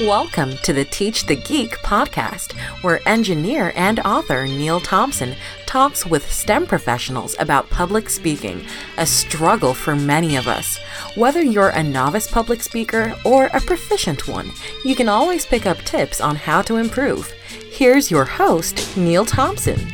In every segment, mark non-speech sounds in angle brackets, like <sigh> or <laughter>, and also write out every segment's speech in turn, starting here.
Welcome to the Teach the Geek podcast, where engineer and author Neil Thompson talks with STEM professionals about public speaking, a struggle for many of us. Whether you're a novice public speaker or a proficient one, you can always pick up tips on how to improve. Here's your host, Neil Thompson.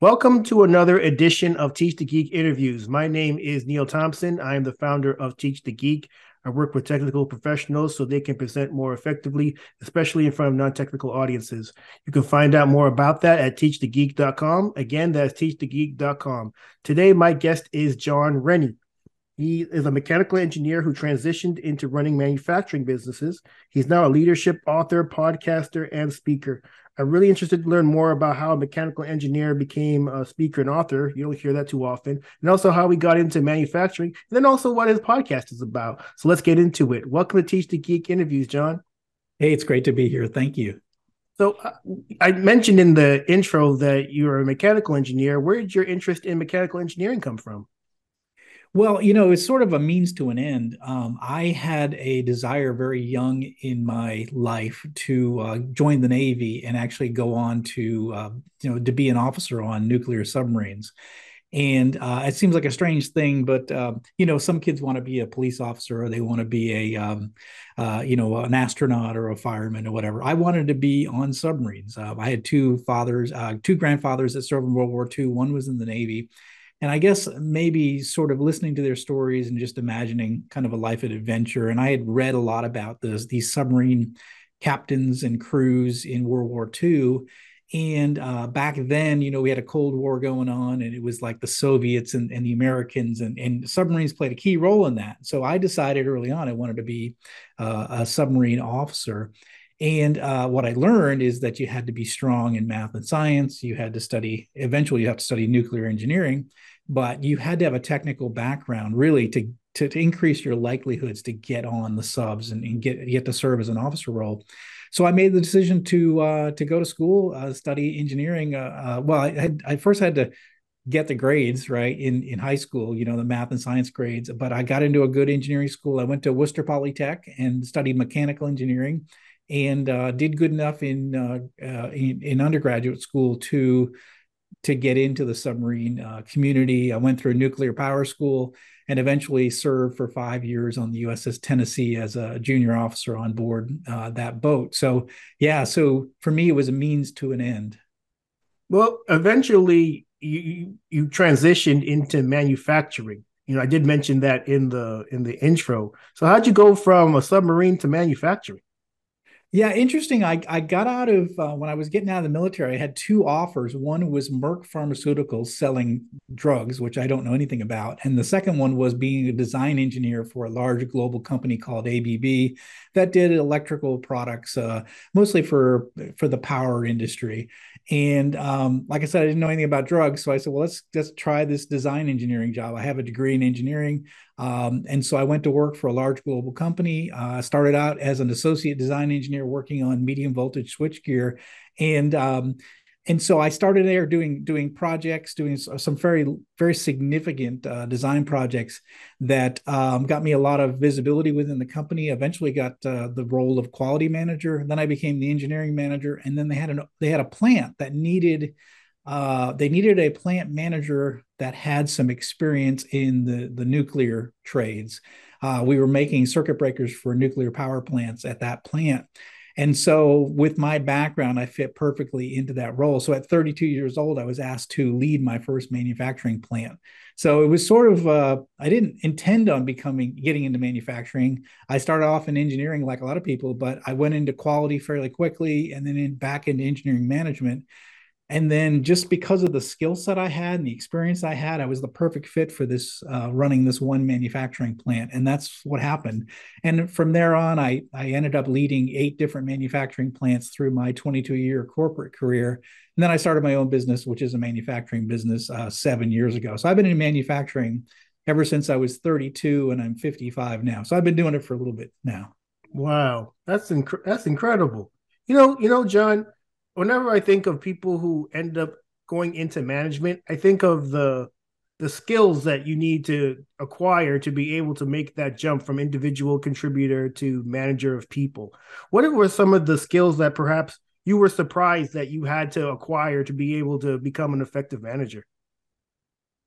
Welcome to another edition of Teach the Geek interviews. My name is Neil Thompson. I am the founder of Teach the Geek, I work with technical professionals so they can present more effectively, especially in front of non technical audiences. You can find out more about that at teachthegeek.com. Again, that's teachthegeek.com. Today, my guest is John Rennie. He is a mechanical engineer who transitioned into running manufacturing businesses. He's now a leadership author, podcaster, and speaker. I'm really interested to learn more about how a mechanical engineer became a speaker and author. You don't hear that too often. And also how we got into manufacturing, and then also what his podcast is about. So let's get into it. Welcome to Teach the Geek interviews, John. Hey, it's great to be here. Thank you. So uh, I mentioned in the intro that you're a mechanical engineer. Where did your interest in mechanical engineering come from? Well, you know, it's sort of a means to an end. Um, I had a desire very young in my life to uh, join the Navy and actually go on to, uh, you know, to be an officer on nuclear submarines. And uh, it seems like a strange thing, but um, you know, some kids want to be a police officer or they want to be a, um, uh, you know, an astronaut or a fireman or whatever. I wanted to be on submarines. Uh, I had two fathers, uh, two grandfathers that served in World War II. One was in the Navy, and I guess maybe sort of listening to their stories and just imagining kind of a life of adventure. And I had read a lot about this, these submarine captains and crews in World War II. And uh, back then, you know, we had a Cold War going on, and it was like the Soviets and, and the Americans, and, and, submarines played a key role in that. So I decided early on I wanted to be uh, a submarine officer. And uh, what I learned is that you had to be strong in math and science. You had to study, eventually, you have to study nuclear engineering but you had to have a technical background really to to, to increase your likelihoods to get on the subs and, and, get get to serve as an officer role. So I made the decision to uh, to go to school, uh, study engineering. Uh, uh well, I, had, I first had to get the grades right in in high school, you know, the math and science grades. But I got into a good engineering school. I went to Worcester Polytech and studied mechanical engineering, and uh, did good enough in, uh, in in undergraduate school to to get into the submarine uh, community. I went through a nuclear power school and eventually served for five years on the USS Tennessee as a junior officer on board uh, that boat. So, yeah, so for me, it was a means to an end. Well, eventually, you you transitioned into manufacturing. You know, I did mention that in the in the intro. So, how'd you go from a submarine to manufacturing? Yeah, interesting. I, I got out of uh, when I was getting out of the military, I had two offers. One was Merck Pharmaceuticals selling drugs, which I don't know anything about. And the second one was being a design engineer for a large global company called ABB that did electrical products, uh, mostly for, for the power industry. And um, like I said, I didn't know anything about drugs. So I said, well, let's just try this design engineering job. I have a degree in engineering. Um, and so I went to work for a large global company. Uh, started out as an associate design engineer working on medium voltage switchgear. And um, and so I started there doing doing projects, doing some very very significant uh, design projects that um, got me a lot of visibility within the company. Eventually, got uh, the role of quality manager. Then I became the engineering manager, and then they had an they had a plant that needed uh, they needed a plant manager that had some experience in the the nuclear trades. Uh, we were making circuit breakers for nuclear power plants at that plant and so, with my background, I fit perfectly into that role. So, at 32 years old, I was asked to lead my first manufacturing plant. So, it was sort of, uh, I didn't intend on becoming, getting into manufacturing. I started off in engineering like a lot of people, but I went into quality fairly quickly and then in, back into engineering management and then just because of the skill set I had and the experience I had, I was the perfect fit for this uh, running this one manufacturing plant, and that's what happened. And from there on, I I ended up leading eight different manufacturing plants through my 22 year corporate career, and then I started my own business, which is a manufacturing business, uh, seven years ago. So I've been in manufacturing ever since I was 32, and I'm 55 now. So I've been doing it for a little bit now. Wow, that's inc- that's incredible. You know, you know, John whenever I think of people who end up going into management, I think of the the skills that you need to acquire to be able to make that jump from individual contributor to manager of people. What were some of the skills that perhaps you were surprised that you had to acquire to be able to become an effective manager?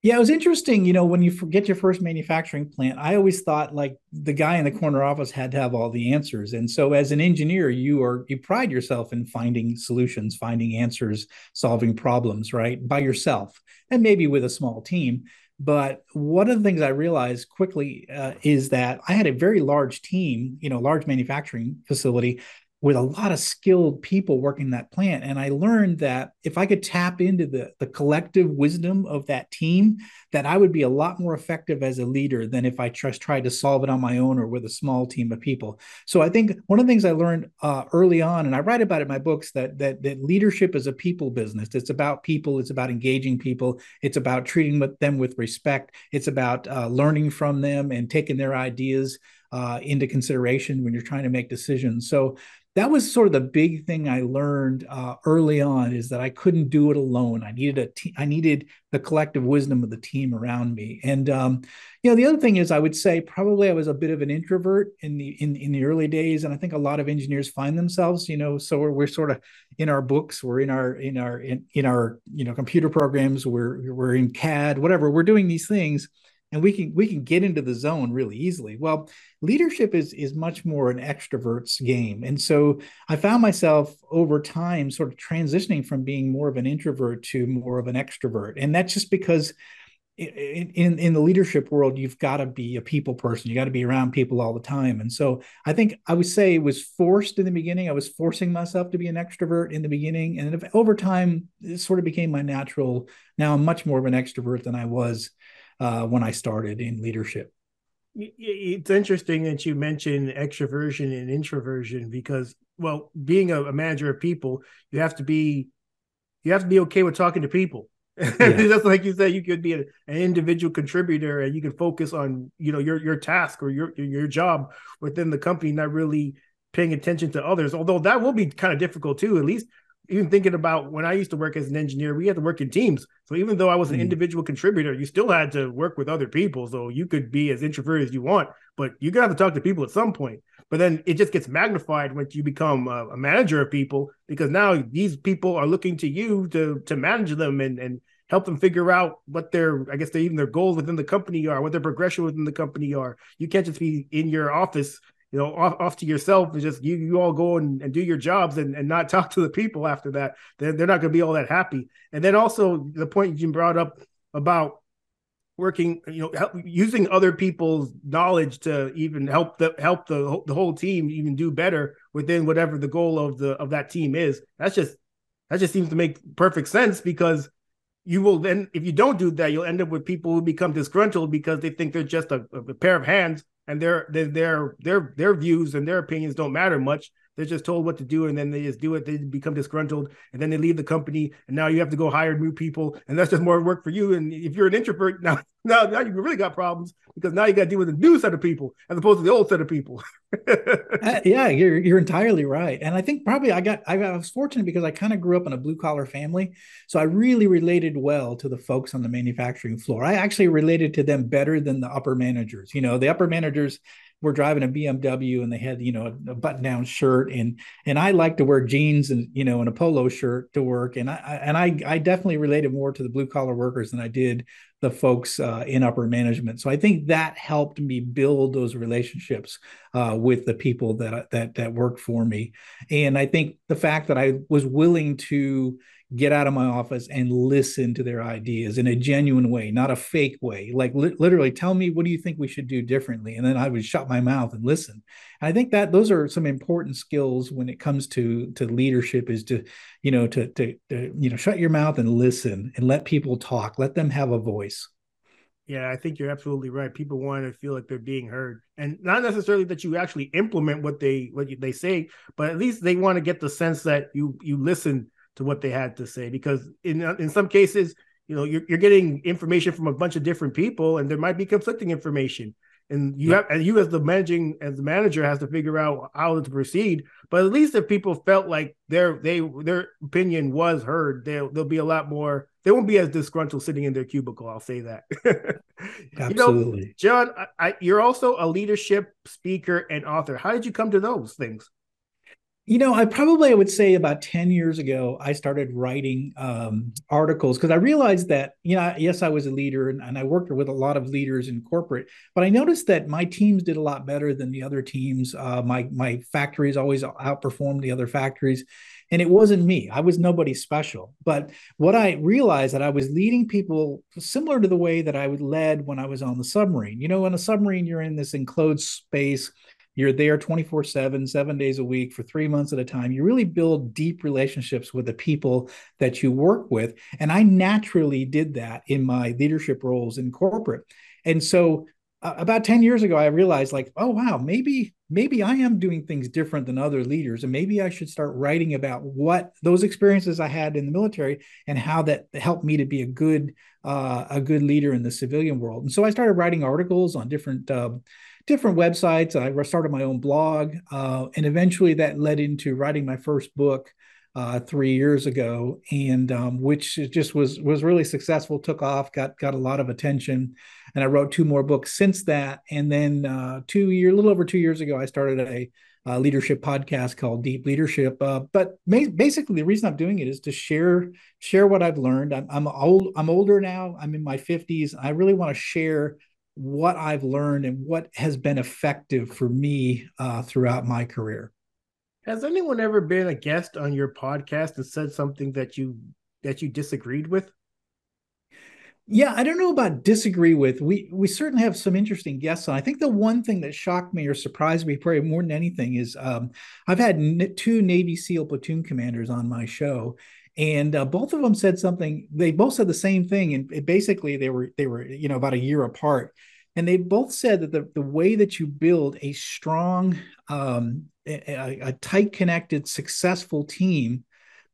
Yeah, it was interesting. You know, when you get your first manufacturing plant, I always thought like the guy in the corner office had to have all the answers. And so as an engineer, you are you pride yourself in finding solutions, finding answers, solving problems, right? By yourself and maybe with a small team. But one of the things I realized quickly uh, is that I had a very large team, you know, large manufacturing facility with a lot of skilled people working that plant. And I learned that if I could tap into the, the collective wisdom of that team, that I would be a lot more effective as a leader than if I just tried to solve it on my own or with a small team of people. So I think one of the things I learned uh, early on, and I write about it in my books, that, that that leadership is a people business. It's about people. It's about engaging people. It's about treating them with respect. It's about uh, learning from them and taking their ideas uh, into consideration when you're trying to make decisions. So that was sort of the big thing I learned uh, early on is that I couldn't do it alone. I needed a te- I needed the collective wisdom of the team around me. And um, you know, the other thing is, I would say probably I was a bit of an introvert in the in in the early days, and I think a lot of engineers find themselves. You know, so we're, we're sort of in our books, we're in our in our in, in our you know computer programs, we're we're in CAD, whatever. We're doing these things and we can we can get into the zone really easily. Well leadership is is much more an extrovert's game. And so i found myself over time sort of transitioning from being more of an introvert to more of an extrovert. And that's just because in, in, in the leadership world you've got to be a people person. You got to be around people all the time. And so i think i would say it was forced in the beginning. I was forcing myself to be an extrovert in the beginning. And over time it sort of became my natural now i'm much more of an extrovert than i was uh, when I started in leadership. It's interesting that you mentioned extroversion and introversion because, well, being a, a manager of people, you have to be you have to be okay with talking to people. <laughs> Yeah. Just like you said, you could be a, an individual contributor and you can focus on you know your your task or your your job within the company, not really paying attention to others. Although that will be kind of difficult too. At least even thinking about when I used to work as an engineer, we had to work in teams. So even though I was an mm. individual contributor, you still had to work with other people. So you could be as introverted as you want, but you got to talk to people at some point. But then it just gets magnified when you become a, a, manager of people because now these people are looking to you to to manage them and and help them figure out what their I guess they even their goals within the company are, what their progression within the company are. You can't just be in your office you know, off, off to yourself and just you you all go and, and do your jobs and, and not <laughs> talk to the people after that. They're, they're not going to be all that happy. And then also the point you brought up about working, you know, help, using other people's knowledge to even help the help the the whole team even do better within whatever the goal of the of that team is. That's just that just seems to make perfect sense because you will then if you don't do that you'll end up with people who become disgruntled because they think they're just a, a pair of hands and their their their their their views and their opinions don't matter much. They're just told what to do, and then they just do it. They become disgruntled, and then they leave the company, and now you have to go hire new people, and that's just more work for you. And if you're an introvert <laughs> now, now, now you really got problems because now you got to deal with a new set of people as opposed to the old set of people. <laughs> uh, yeah, you're you're entirely right, and I think probably I got I, got, I was fortunate because I kind of grew up in a blue collar family, so I really related well to the folks on the manufacturing floor. I actually related to them better than the upper managers. You know, the upper managers were driving a BMW and they had you know a, button down shirt and and I like to wear jeans and you know and a polo shirt to work. And I and I I definitely related more to the blue collar workers than I did the folks uh, in upper management. So I think that helped me build those relationships uh, with the people that that that worked for me, and I think the fact that I was willing to get out of my office and listen to their ideas in a genuine way, not a fake way. Like li- literally, tell me what do you think we should do differently, and then I would shut my mouth and listen. I think that those are some important skills when it comes to to leadership. Is to you know to, to to you know shut your mouth and listen and let people talk, let them have a voice. Yeah, I think you're absolutely right. People want to feel like they're being heard, and not necessarily that you actually implement what they what they say, but at least they want to get the sense that you you listen to what they had to say because in in some cases you know you're, you're getting information from a bunch of different people and there might be conflicting information and you yeah. have and you as the managing as the manager has to figure out how to proceed. But at least if people felt like their they their opinion was heard, there there'll be a lot more. They won't be as disgruntled sitting in their cubicle. I'll say that. Absolutely, <laughs> you know, John. I, I, you're also a leadership speaker and author. How did you come to those things? You know, I probably I would say about 10 years ago, I started writing um, articles because I realized that, you know, yes, I was a leader and, and, I worked with a lot of leaders in corporate, but I noticed that my teams did a lot better than the other teams. Uh, my my factories always outperformed the other factories. And it wasn't me. I was nobody special. But what I realized that I was leading people similar to the way that I would led when I was on the submarine. You know, in a submarine, you're in this enclosed space you're there 24 7, seven days a week for three months at a time. You really build deep relationships with the people that you work with. And I naturally did that in my leadership roles in corporate. And so uh, about 10 years ago, I realized like, oh, wow, maybe, maybe I am doing things different than other leaders. And maybe I should start writing about what those experiences I had in the military and how that helped me to be a good, uh, a good leader in the civilian world. And so I started writing articles on different, uh, different websites. I started my own blog, uh, and eventually that led into writing my first book uh, three years ago, and um, which just was was really successful. Took off, got got a lot of attention, and I wrote two more books since that. And then uh, two year, a little over two years ago, I started a uh, leadership podcast called Deep Leadership. Uh, but ma- basically, the reason I'm doing it is to share share what I've learned. I'm, I'm old. I'm older now. I'm in my 50s. I really want to share what I've learned and what has been effective for me uh, throughout my career. Has anyone ever been a guest on your podcast and said something that you that you disagreed with? Yeah, I don't know about disagree with. We we certainly have some interesting guests on. I think the one thing that shocked me or surprised me probably more than anything is um, I've had two Navy SEAL platoon commanders on my show, and uh, both of them said something they both said the same thing and basically they were they were you know about a year apart. And they both said that the, the way that you build a strong um, a, a tight connected successful team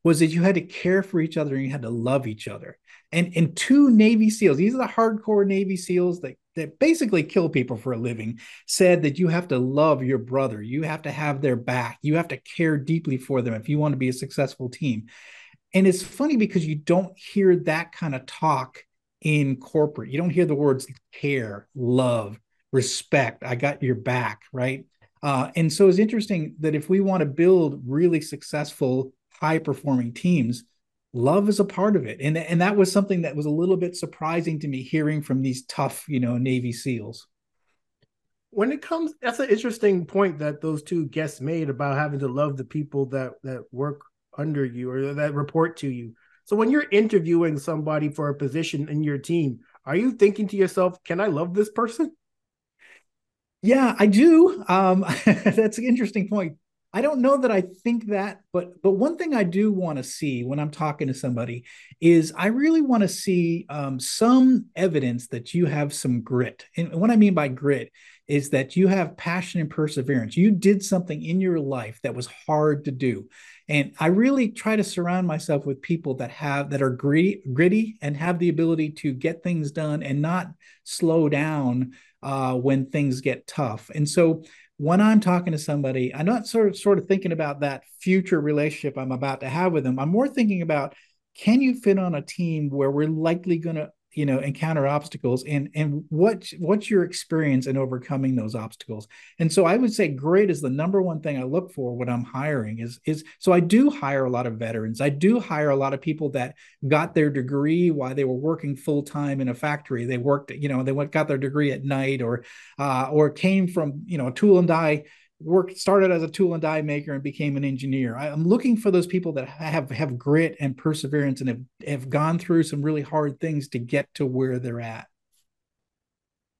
was that you had to care for each other and you had to love each other. And and two navy seals these are the hardcore navy seals that that basically kill people for a living said that you have to love your brother you have to have their back you have to care deeply for them if you want to be a successful team and it's funny because you don't hear that kind of talk in corporate. You don't hear the words care, love, respect. I got your back, right? Uh, and so it's interesting that if we want to build really successful, high performing teams, love is a part of it. And, and that was something that was a little bit surprising to me hearing from these tough, you know, Navy SEALs. When it comes, that's an interesting point that those two guests made about having to love the people that that work under you or that report to you. So when you're interviewing somebody for a position in your team, are you thinking to yourself, "Can I love this person?" Yeah, I do. Um, <laughs> that's an interesting point. I don't know that I think that, but but one thing I do want to see when I'm talking to somebody is I really want to see um, some evidence that you have some grit. And what I mean by grit is that you have passion and perseverance. You did something in your life that was hard to do, and I really try to surround myself with people that have that are gritty, and have the ability to get things done and not slow down uh, when things get tough. And so when I'm talking to somebody, I'm not sort of sort of thinking about that future relationship I'm about to have with them. I'm more thinking about can you fit on a team where we're likely going to you know encounter obstacles and and what what's your experience in overcoming those obstacles? And so i would say grit is the number one thing i look for when i'm hiring is is so i do hire a lot of veterans. I do hire a lot of people that got their degree while they were working full time in a factory. They worked you know they went got their degree at night or uh, or came from you know tool and die worked started as a tool and die maker and became an engineer. I, am looking for those people that have have grit and perseverance and have, have gone through some really hard things to get to where they're at.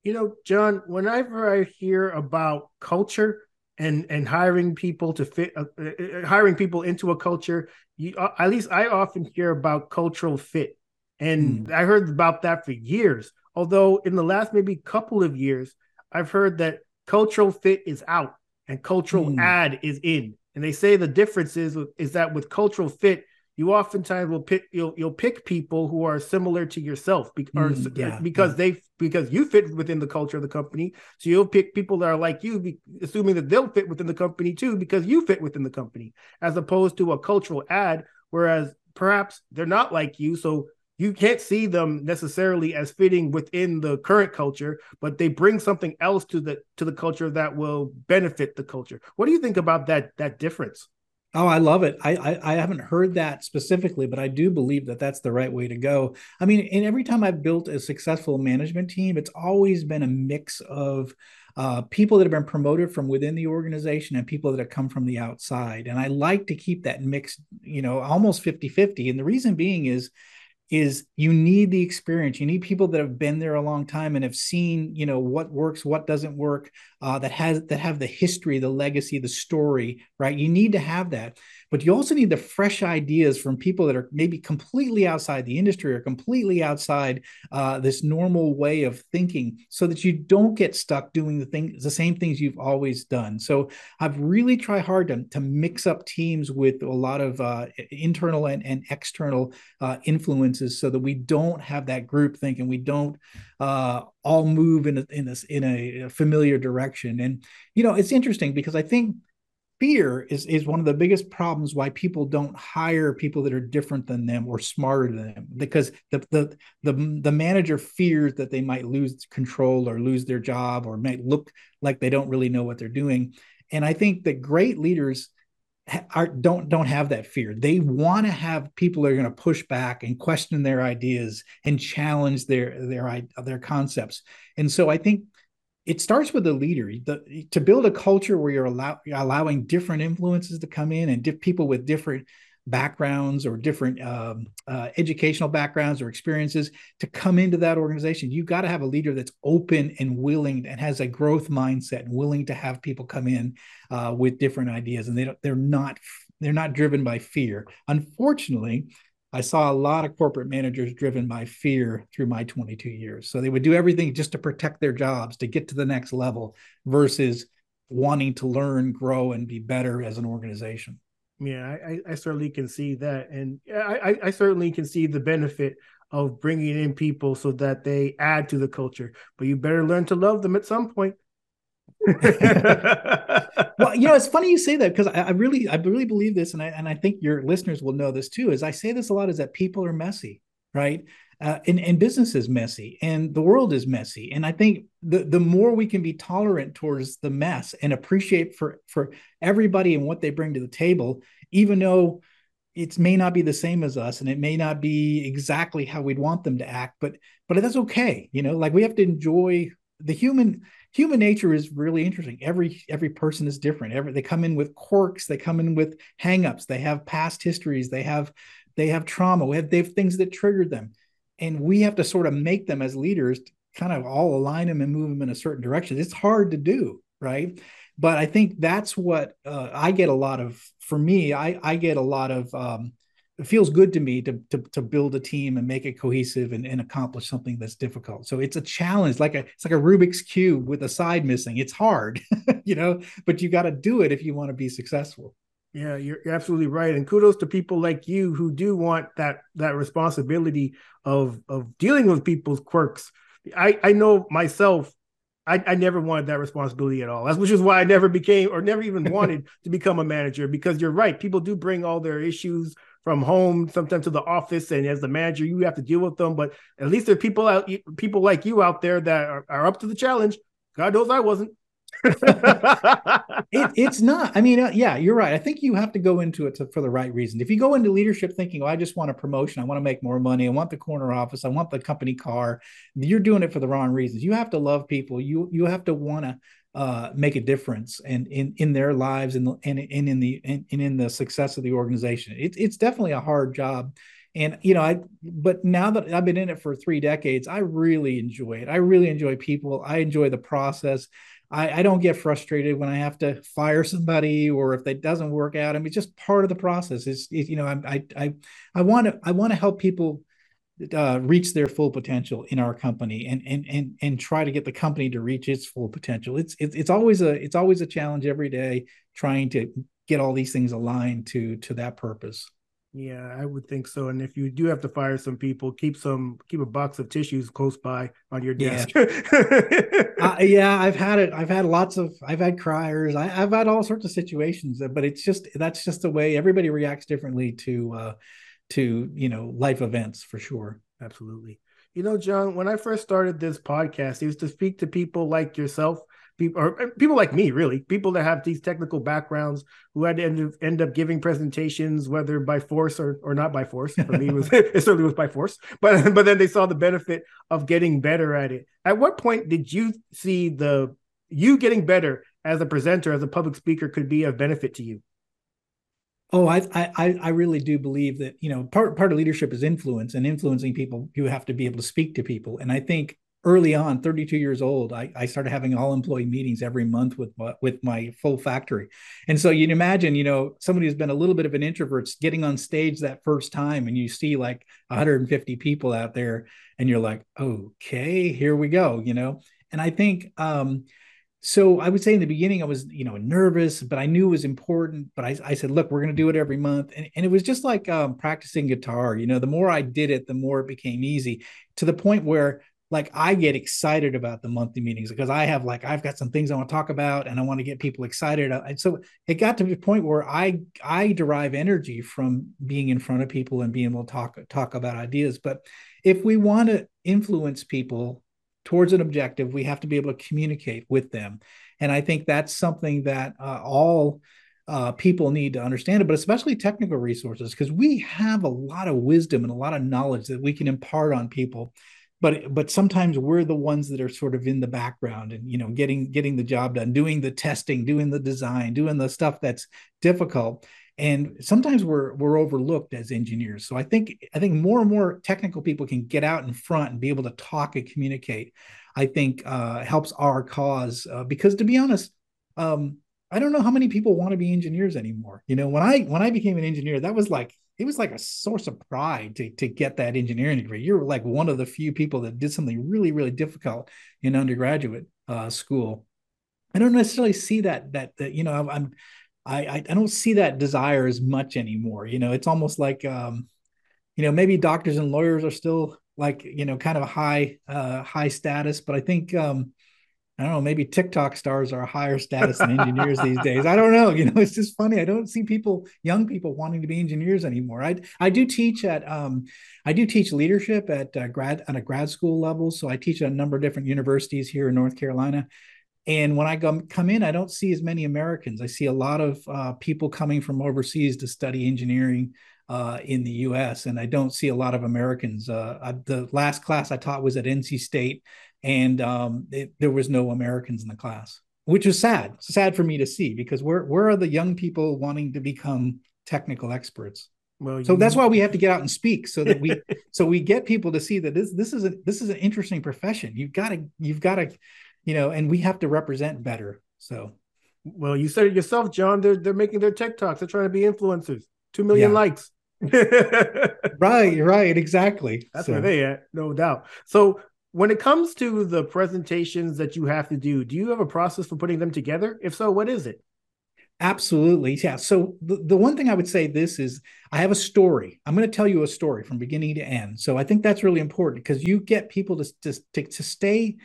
You know, John, whenever I hear about culture and and hiring people to fit uh, uh, uh hiring people into a culture, you, uh, at least I often hear about cultural fit. And mm. I heard about that for years. Although in the last maybe couple of years, I've heard that cultural fit is out and cultural mm. add is in. And they say the difference is is that with cultural fit, you oftentimes will pick you'll you'll pick people who are similar to yourself be, or, mm, yeah, because yeah. they because you fit within the culture of the company. So you'll pick people that are like you, be, assuming that they'll fit within the company too, because you fit within the company, as opposed to a cultural add. Whereas perhaps they're not like you, so you can't see them necessarily as fitting within the current culture, but they bring something else to the to the culture that will benefit the culture. What do you think about that that difference? Oh, I love it. I, I, I haven't heard that specifically, but I do believe that that's the right way to go. I mean, and every time I've built a successful management team, it's always been a mix of uh, people that have been promoted from within the organization and people that have come from the outside. And I like to keep that mix, you know, almost 50 50. And the reason being is is you need the experience. You need people that have been there a long time and have seen you know what works what doesn't work uh, that has that have the history the legacy the story right? You need to have that but you also need the fresh ideas from people that are maybe completely outside the industry or completely outside uh, this normal way of thinking so that you don't get stuck doing the thing the same things you've always done. So i've really tried hard to, to mix up teams with a lot of uh, internal and, and external uh, influences so that we don't have that group think and we don't uh, all move in a, in this in a familiar direction. And you know it's interesting because i think fear is is one of the biggest problems why people don't hire people that are different than them or smarter than them because the the the, the manager fears that they might lose control or lose their job or might look like they don't really know what they're doing. And i think that great leaders are don't don't have that fear. They want to have people that are going to push back and question their ideas and challenge their their their concepts. And so i think it starts with the leader. The, to build a culture where you're, allow, allowing different influences to come in and people with different backgrounds or different um, uh, educational backgrounds or experiences to come into that organization you've got to have a leader that's open and willing and has a growth mindset and willing to have people come in uh, with different ideas and they don't, they're not they're not driven by fear. Unfortunately I saw a lot of corporate managers driven by fear through my 22 years. So they would do everything just to protect their jobs, to get to the next level versus wanting to learn, grow, and be better as an organization. Yeah, I, I certainly can see that. And I, I certainly can see the benefit of bringing in people so that they add to the culture. But you better learn to love them at some point. <laughs> well, you know, it's funny you say that because I, I, really, I really believe this, and I and I think your listeners will know this too. Is I say this a lot is that people are messy, right? Uh, and, and business is messy, and the world is messy. And I think the the more we can be tolerant towards the mess and appreciate for for everybody and what they bring to the table, even though it may not be the same as us and it may not be exactly how we'd want them to act but but that's okay you know like we have to enjoy the human human nature is really interesting. Every every person is different. Every they come in with quirks, they come in with hangups, they have past histories, they have they have trauma, we have they have things that triggered them. And we have to sort of make them as leaders kind of all align them and move them in a certain direction. It's hard to do, right? But I think that's what uh, I get a lot of. For me, I I get a lot of um, it feels good to me to, to, to build a team and make it cohesive and, and accomplish something that's difficult. So it's a challenge, like a it's like a Rubik's cube with a side missing. It's hard, <laughs> you know, but you got to do it if you want to be successful. Yeah, you're, you're absolutely right, and kudos to people like you who do want that that responsibility of of dealing with people's quirks. I I know myself I, I, never wanted that responsibility at all. That's which is why I never became or never even <laughs> wanted to become a manager because you're right. People do bring all their issues, from home, sometimes to the office, and as the manager, you have to deal with them. But at least there are people out, people like you out there that are, are up to the challenge. God knows I wasn't. <laughs> it, it's not. I mean, uh, yeah, you're right. I think you have to go into it to, for the right reason. If you go into leadership thinking, "Oh, I just want a promotion, I want to make more money, I want the corner office, I want the company car," you're doing it for the wrong reasons. You have to love people. You you have to want to uh, make a difference and in in their lives and and, in the and in the success of the organization. It's it's definitely a hard job. And you know, I but now that I've been in it for three decades, I really enjoy it. I really enjoy people. I enjoy the process. I, I don't get frustrated when I have to fire somebody or if it doesn't work out. I mean, it's just part of the process. It's, it, you know, I I I want to I want to help people uh, reach their full potential in our company and and and and try to get the company to reach its full potential. It's it's, it's always a it's always a challenge every day trying to get all these things aligned to to that purpose. Yeah, I would think so. And if you do have to fire some people, keep some keep a box of tissues close by on your desk. <laughs> Yeah, uh, yeah I've had it. I've had lots of. I've had criers. I, have had all sorts of situations. But it's just that's just the way everybody reacts differently to uh, to you know life events for sure. Absolutely. You know, John, when I first started this podcast, it was to speak to people like yourself people or uh, people like me really. People that have these technical backgrounds who had to end, end up giving presentations whether by force or, or not by force. For me it was <laughs> it certainly was by force. But but then they saw the benefit of getting better at it. At what point did you see the you getting better as a presenter as a public speaker could be of benefit to you? Oh, I, I I really do believe that you know part part of leadership is influence, and influencing people, you have to be able to speak to people. And I think early on 32 years old I, I started having all employee meetings every month with with my full factory. And so you'd imagine you know somebody who's been a little bit of an introvert getting on stage that first time and you see like 150 people out there and you're like okay here we go you know? And i think um so i would say in the beginning i was you know nervous but i knew it was important but i, I said look we're going to do it every month and, and it was just like um, practicing guitar you know? The more i did it the more it became easy to the point where like I get excited about the monthly meetings because I have like I've got some things I want to talk about and I want to get people excited. And so it got to the point where I I derive energy from being in front of people and being able to talk talk about ideas. But if we want to influence people towards an objective, we have to be able to communicate with them. And I think that's something that uh, all uh, people need to understand it, but especially technical resources, because we have a lot of wisdom and a lot of knowledge that we can impart on people but but sometimes we're the ones that are sort of in the background and you know getting getting the job done doing the testing doing the design doing the stuff that's difficult. And sometimes we're we're overlooked as engineers. So i think i think more and more technical people can get out in front and be able to talk and communicate i think uh, helps our cause uh, because to be honest um, i don't know how many people want to be engineers anymore. You know when i when i became an engineer that was like it was like a source of pride to, to get that engineering degree. You're like one of the few people that did something really, really difficult in undergraduate uh, school. I don't necessarily see that that that you know I'm I I don't see that desire as much anymore. You know, it's almost like um, you know maybe doctors and lawyers are still like you know kind of a high uh, high status, but I think um, I don't know, maybe TikTok stars are a higher status than engineers these days. I don't know. You know, it's just funny. I don't see people, young people, wanting to be engineers anymore. I I do teach at um, I do teach leadership at uh, grad on a grad school level. So I teach at a number of different universities here in North Carolina. And when I come come in, I don't see as many Americans. I see a lot of uh, people coming from overseas to study engineering. Uh, in the U.S. and I don't see a lot of Americans. Uh, I, the last class I taught was at NC State, and um, it, there was no Americans in the class, which is sad. It's sad for me to see because where where are the young people wanting to become technical experts? Well, so that's why we have to get out and speak so that we <laughs> so we get people to see that this this is a this is an interesting profession. You've got to you've got to you know, and we have to represent better. So, well, you said it yourself, John. They're they're making their TikToks. They're trying to be influencers. Two million yeah. likes. <laughs> right, right, exactly. That's so. where they at, no doubt. So when it comes to the presentations that you have to do, do you have a process for putting them together? If so, what is it? Absolutely. Yeah. So the, the one thing I would say this is I have a story. I'm going to tell you a story from beginning to end. So I think that's really important because you get people to, to, to, to stay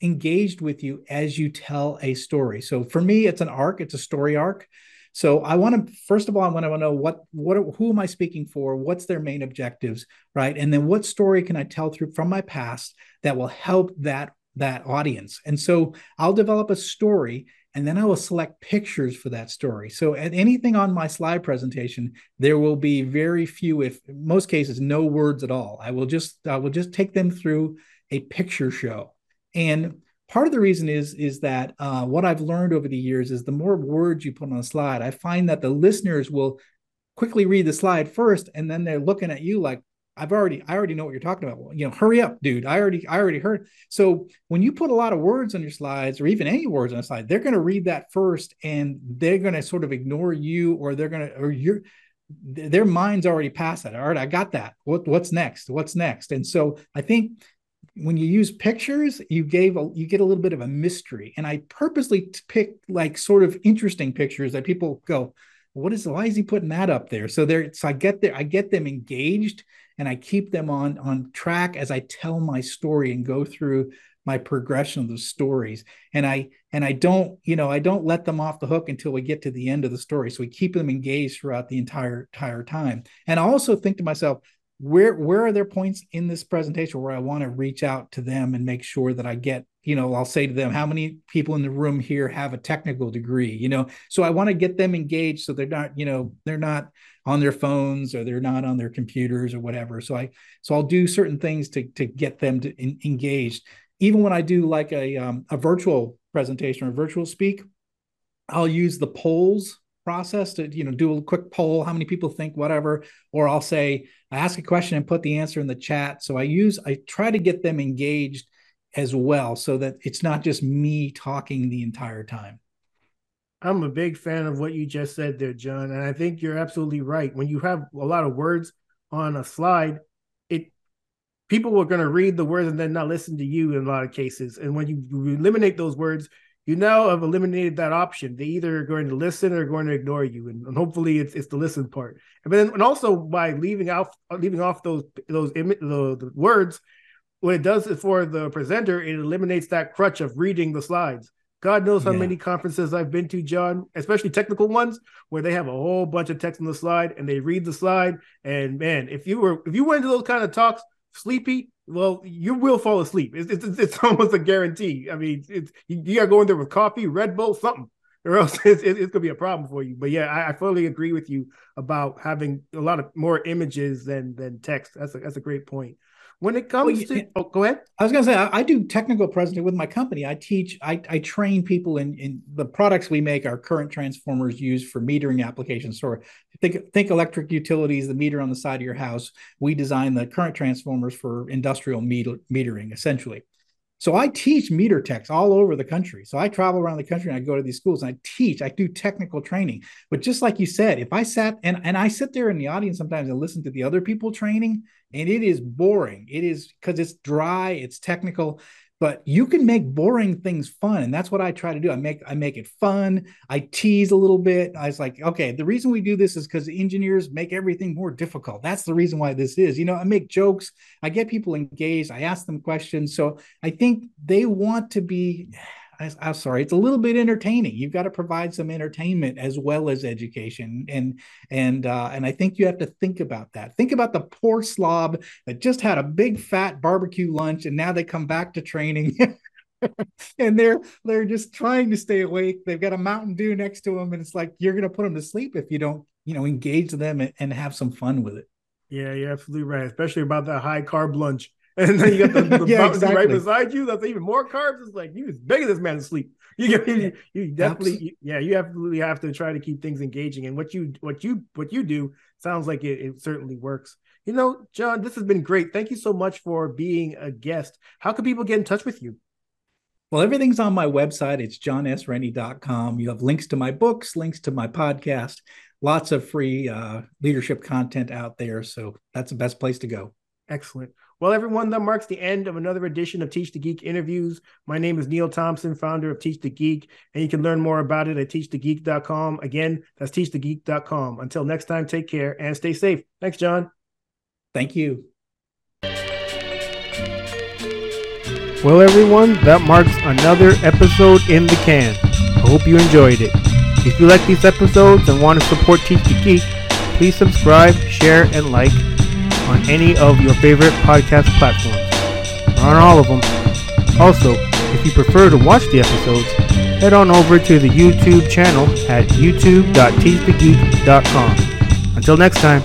engaged with you as you tell a story. So for me, it's an arc, it's a story arc. So I want to first of all, I want to know what what who am I speaking for? What's their main objectives, right? And then what story can I tell through from my past that will help that that audience? And so I'll develop a story and then I will select pictures for that story. So at anything on my slide presentation, there will be very few, if most cases, no words at all. I will just I will just take them through a picture show. And part of the reason is is that uh, what I've learned over the years is the more words you put on a slide, I find that the listeners will quickly read the slide first, and then they're looking at you like, I've already, I already know what you're talking about. Well, You know, hurry up, dude. I already, I already heard. So when you put a lot of words on your slides, or even any words on a slide, they're going to read that first, and they're going to sort of ignore you, or they're going to, or you're, their mind's already past that. All right, I got that. What, what's next? What's next? And so I think when you use pictures you gave a, you get a little bit of a mystery. And i purposely pick like sort of interesting pictures that people go what is why is he putting that up there? So there, so I get there, I get them engaged and I keep them on on track as I tell my story and go through my progression of the stories. And i and i don't you know i don't let them off the hook until we get to the end of the story. So we keep them engaged throughout the entire entire time. And i also think to myself where where are there points in this presentation where I want to reach out to them and make sure that I get you know I'll say to them how many people in the room here have a technical degree? You know so I want to get them engaged so they're not you know they're not on their phones or they're not on their computers or whatever. So I so I'll do certain things to to get them to in, engaged. Even when I do like a um, a virtual presentation or virtual speak I'll use the polls process to you know do a quick poll how many people think whatever. Or i'll say i ask a question and put the answer in the chat. So i use i try to get them engaged as well so that it's not just me talking the entire time. I'm a big fan of what you just said there john and i think you're absolutely right. When you have a lot of words on a slide it people are going to read the words and then not listen to you in a lot of cases. And when you eliminate those words you now have eliminated that option. They either are going to listen or going to ignore you, and, and hopefully it's it's the listen part. And then and also by leaving out leaving off those those the, the words, what it does is for the presenter, it eliminates that crutch of reading the slides. God knows how yeah. many conferences I've been to, John, especially technical ones, where they have a whole bunch of text on the slide and they read the slide. And man, if you were if you went to those kind of talks sleepy, well, you will fall asleep. It's, it's, it's <laughs> almost a guarantee. I mean, it's you, got to go in there with coffee, Red Bull, something, <laughs> or else it's, it's, it's gonna be a problem for you. But yeah, I, I, fully agree with you about having a lot of more images than than text. That's a, that's a great point. When it comes well, to, oh, go ahead. I was going to say, I, I, do technical presenting with my company. I teach, I, I train people in, in the products we make. Our current transformers used for metering applications. So think, think electric utilities, the meter on the side of your house. We design the current transformers for industrial meter, metering, essentially. So I teach meter techs all over the country. So I travel around the country and I go to these schools and I teach, I do technical training. But just like you said, if I sat and, and I sit there in the audience sometimes and listen to the other people training, and it is boring. It is because it's dry, it's technical but you can make boring things fun and that's what i try to do. I make i make it fun. I tease a little bit. I was like okay the reason we do this is because engineers make everything more difficult. That's the reason why this is. You know i make jokes. I get people engaged. I ask them questions. So i think they want to be I, am sorry, it's a little bit entertaining. You've got to provide some entertainment as well as education, and and uh, and I think you have to think about that. Think about the poor slob that just had a big fat barbecue lunch, and now they come back to training. <laughs> and they're they're just trying to stay awake. They've got a Mountain Dew next to them, and it's like you're going to put them to sleep if you don't, you know, engage them and, and have some fun with it. Yeah, you're absolutely right, especially about that high carb lunch. <laughs> and then you got the, the yeah, exactly. right beside you. That's even more carbs. It's like you begging this man to sleep. <laughs> You, you, you definitely, you, yeah, you absolutely have to try to keep things engaging. And what you, what you, what you do sounds like it, it certainly works. You know, John, this has been great. Thank you so much for being a guest. How can people get in touch with you? Well, everything's on my website. It's johnsrennie.com. You have links to my books, links to my podcast, lots of free uh, leadership content out there. So that's the best place to go. Excellent. Well, everyone, that marks the end of another edition of Teach the Geek interviews. My name is Neil Thompson, founder of Teach the Geek, and you can learn more about it at teachthegeek.com. Again, that's teachthegeek.com. Until next time, take care and stay safe. Thanks, John. Thank you. Well, everyone, that marks another episode in the can. I hope you enjoyed it. If you like these episodes and want to support Teach the Geek, please subscribe, share, and like on any of your favorite podcast platforms. on all of them. Also, if you prefer to watch the episodes, head on over to the YouTube channel at youtube.teachthegeek.com. Until next time.